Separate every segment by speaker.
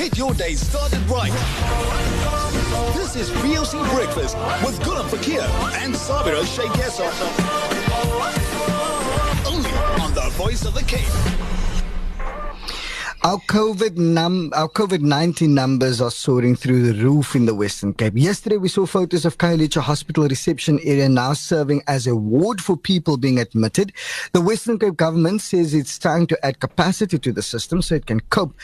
Speaker 1: Get your day started right. This is VOC Breakfast with Gulam Fakir and Sabira Sheikh. Only on the Voice of the Cape.
Speaker 2: Our COVID num our COVID nineteen numbers are soaring through the roof in the Western Cape. Yesterday, we saw photos of Khayelitsha Hospital reception area now serving as a ward for people being admitted. The Western Cape government says it's trying to add capacity to the system so it can cope,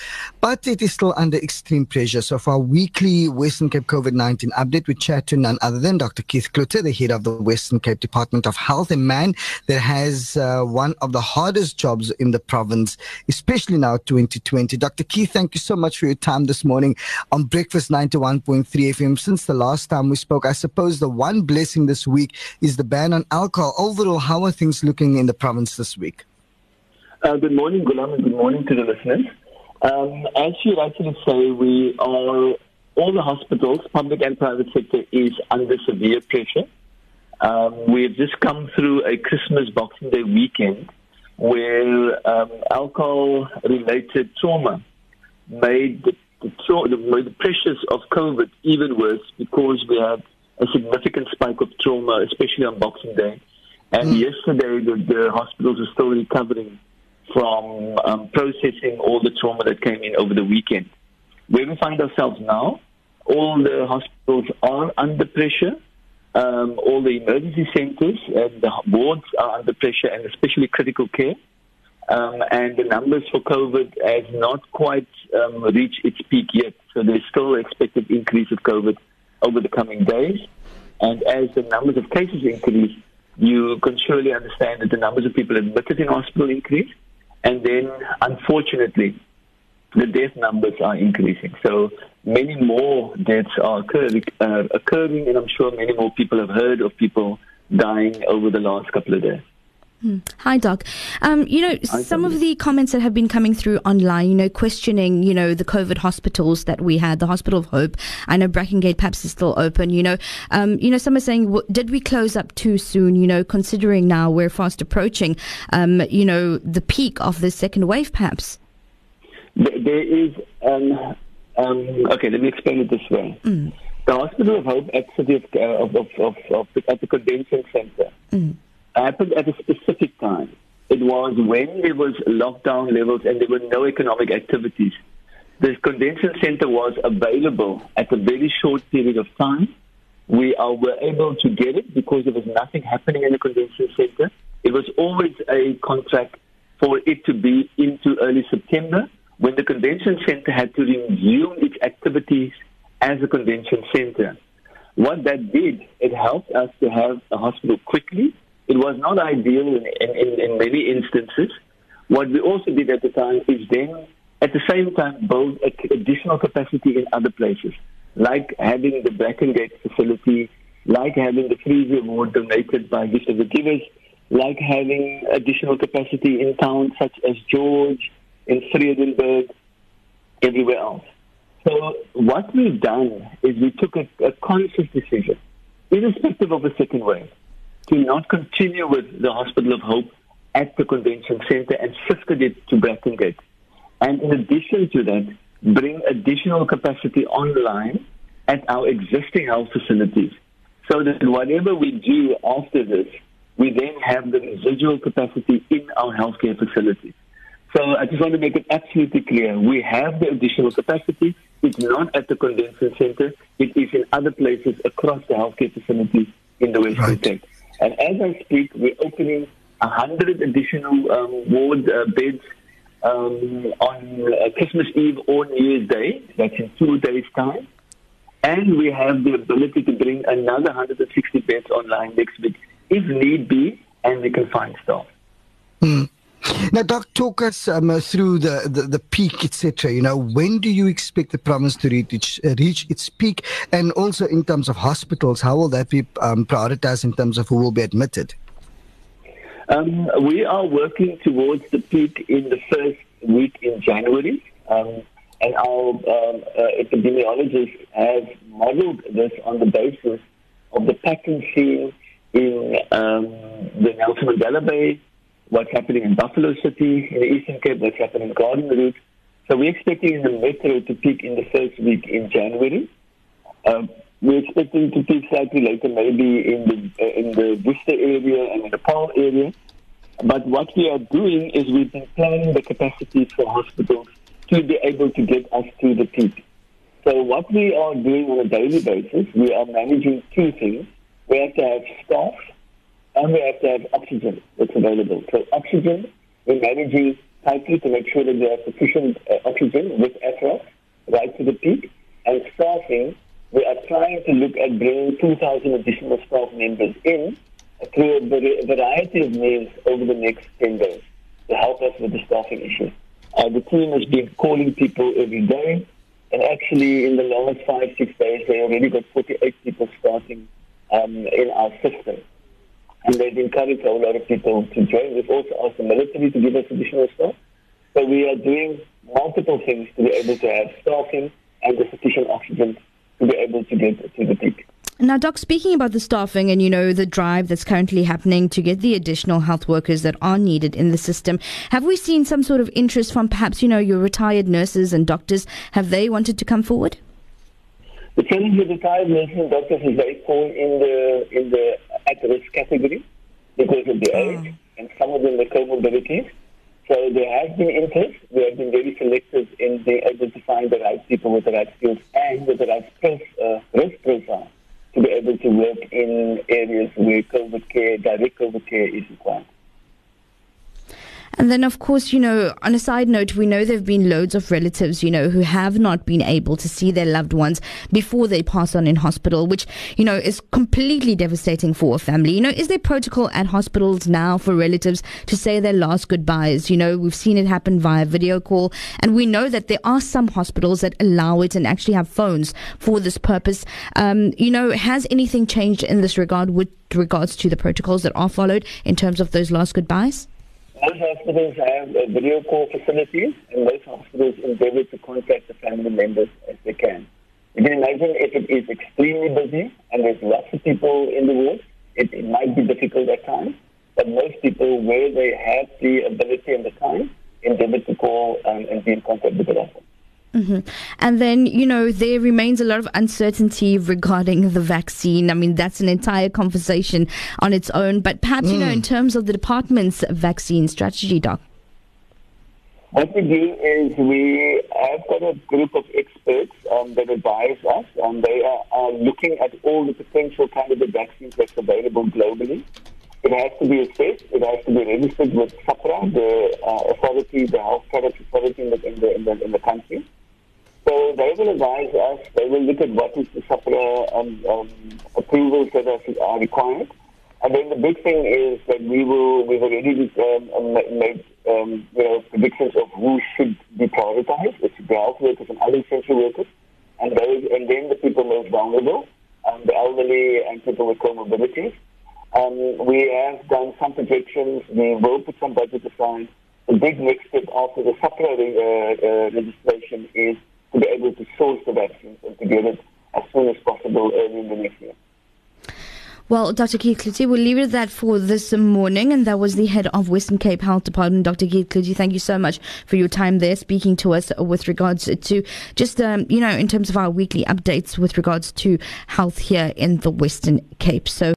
Speaker 2: but it is still under extreme pressure. So, for our weekly Western Cape COVID nineteen update, we chat to none other than Dr. Keith Cloete, the head of the Western Cape Department of Health, a man that has uh, one of the hardest jobs in the province, especially now 20. 2020. Dr. Keith, thank you so much for your time this morning on Breakfast 91.3 FM. Since the last time we spoke, I suppose the one blessing this week is the ban on alcohol. Overall, how are things looking in the province this week?
Speaker 3: Uh, good morning, Gulam, and good morning to the listeners. Um, as you rightly say, we are all the hospitals, public and private sector, is under severe pressure. Um, we have just come through a Christmas Boxing Day weekend where um, alcohol-related trauma made the, the, tra- the, made the pressures of COVID even worse because we had a significant spike of trauma, especially on Boxing Day. And mm. yesterday, the, the, hospitals are still recovering from um, processing all the trauma that came in over the weekend. Where we find ourselves now, all the hospitals are under pressure um, all the emergency centres and the wards are under pressure, and especially critical care. Um, and the numbers for COVID has not quite um, reached its peak yet. So there's still expected increase of COVID over the coming days. And as the numbers of cases increase, you can surely understand that the numbers of people admitted in hospital increase. And then, unfortunately, the death numbers are increasing. So many more deaths are occurring, uh, occurring, and I'm sure many more people have heard of people dying over the last couple of days.
Speaker 4: Hmm. Hi, Doc. Um, you know, Hi, some of the comments that have been coming through online, you know, questioning, you know, the COVID hospitals that we had, the Hospital of Hope. I know Brackengate perhaps is still open. You know, um, you know, some are saying, did we close up too soon? You know, considering now we're fast approaching, um, you know, the peak of the second wave, perhaps.
Speaker 3: There is um, um, okay, let me explain it this way. Mm. The Hospital of Hope at, City of, uh, of, of, of, of, at the Convention Center mm. happened at a specific time. It was when there was lockdown levels and there were no economic activities. The convention center was available at a very short period of time. We are, were able to get it because there was nothing happening in the convention center. It was always a contract for it to be into early September when the convention center had to resume its activities as a convention center. What that did, it helped us to have a hospital quickly. It was not ideal in, in, in many instances. What we also did at the time is then, at the same time, build additional capacity in other places, like having the Brackengate facility, like having the freezer ward donated by Gift of the Givers, like having additional capacity in towns such as George, in Vredenburg, everywhere else. So what we've done is we took a, a conscious decision, irrespective of the second wave, to not continue with the Hospital of Hope at the convention center and shifted it to Brackengate. And in addition to that, bring additional capacity online at our existing health facilities so that whatever we do after this, we then have the residual capacity in our healthcare facilities. So I just want to make it absolutely clear. We have the additional capacity. It's not at the convention center. It is in other places across the healthcare facilities in the Western right. Cape. And as I speak, we're opening 100 additional um, ward uh, beds um, on uh, Christmas Eve or New Year's Day. That's in two days' time. And we have the ability to bring another 160 beds online next week if need be, and we can find staff.
Speaker 2: Mm. Now, Doc, talk us um, through the, the, the peak, etc. You know, when do you expect the province to reach, uh, reach its peak? And also in terms of hospitals, how will that be um, prioritized in terms of who will be admitted?
Speaker 3: Um, we are working towards the peak in the first week in January. Um, and our um, uh, epidemiologists have modeled this on the basis of the pattern seen in um, the Nelson Mandela Bay what's happening in Buffalo City, in the Eastern Cape, what's happening in Garden Route, So we're expecting the metro to peak in the first week in January. Um, we're expecting to peak slightly later, maybe in the uh, in the Worcester area and in the Paarl area. But what we are doing is we've been planning the capacities for hospitals to be able to get us to the peak. So what we are doing on a daily basis, we are managing two things. We have to have staff and we have to have oxygen that's available. So oxygen, we're managing tightly to make sure that we have sufficient uh, oxygen with EFRA right to the peak. And staffing, we are trying to look at bringing 2,000 additional staff members in through a variety of means over the next 10 days to help us with the staffing issue. Uh, the team has been calling people every day, and actually, in the last five, six days, they already got 48 people starting um, in our system. And they've encouraged a lot of people to join. We've also asked the military to give us additional staff. So we are doing multiple things to be able to have staffing and the sufficient oxygen to be able to get to the peak.
Speaker 4: Now, Doc, speaking about the staffing and, you know, the drive that's currently happening to get the additional health workers that are needed in the system, have we seen some sort of interest from perhaps, you know, your retired nurses and doctors? Have they wanted to come forward?
Speaker 3: The challenge with retired nurses and doctors is they fall in the in the at-risk category because of the oh. age and some of them the comorbidities. So there has been interest. We have been very selective in being able to find the right people with the right skills and with the right uh, risk profile to be able to work in areas where COVID care, direct COVID care is required.
Speaker 4: And then, of course, you know, on a side note, we know there have been loads of relatives, you know, who have not been able to see their loved ones before they pass on in hospital, which, you know, is completely devastating for a family. You know, is there protocol at hospitals now for relatives to say their last goodbyes? You know, we've seen it happen via video call, and we know that there are some hospitals that allow it and actually have phones for this purpose. Um, you know, has anything changed in this regard with regards to the protocols that are followed in terms of those last goodbyes?
Speaker 3: Most hospitals have video call facilities, and most hospitals endeavor to contact the family members as they can. You can imagine if it is extremely busy and there's lots of people in the ward, it, it might be difficult at times. But most people, where they have the ability and the time, endeavor to call um, and be in contact with the.
Speaker 4: Mm-hmm. And then, you know, there remains a lot of uncertainty regarding the vaccine. I mean, that's an entire conversation on its own. But perhaps, mm. you know, in mm. terms of the department's vaccine strategy, Doc.
Speaker 3: What we do is we have got a group of experts um, that advise us, and they are, are looking at all the potential candidate vaccines that's available globally. It has to be assessed. It has to be registered with SAHPRA, the uh, authority, the health products authority in the, in the, in the, in the country. So they will advise us, they will look at what is the SAHPRA um, um, approvals that are, are, required. And then the big thing is that we will, we've already um, um made um, you know, predictions of who should be prioritized, It's health workers and other essential workers, and those, and then the people most vulnerable, um, the elderly and people with comorbidities. Um, we have done some projections. We will put some budget aside. The big next step after the SAHPRA uh, uh, registration is to be able to source the vaccines and to get it as soon as possible early in the next year.
Speaker 4: Well, Dr. Keith Cloete, we'll leave it at that for this morning. And that was the head of Western Cape Health Department, Dr. Keith Cloete. Thank you so much for your time there, speaking to us with regards to just, um, you know, in terms of our weekly updates with regards to health here in the Western Cape. So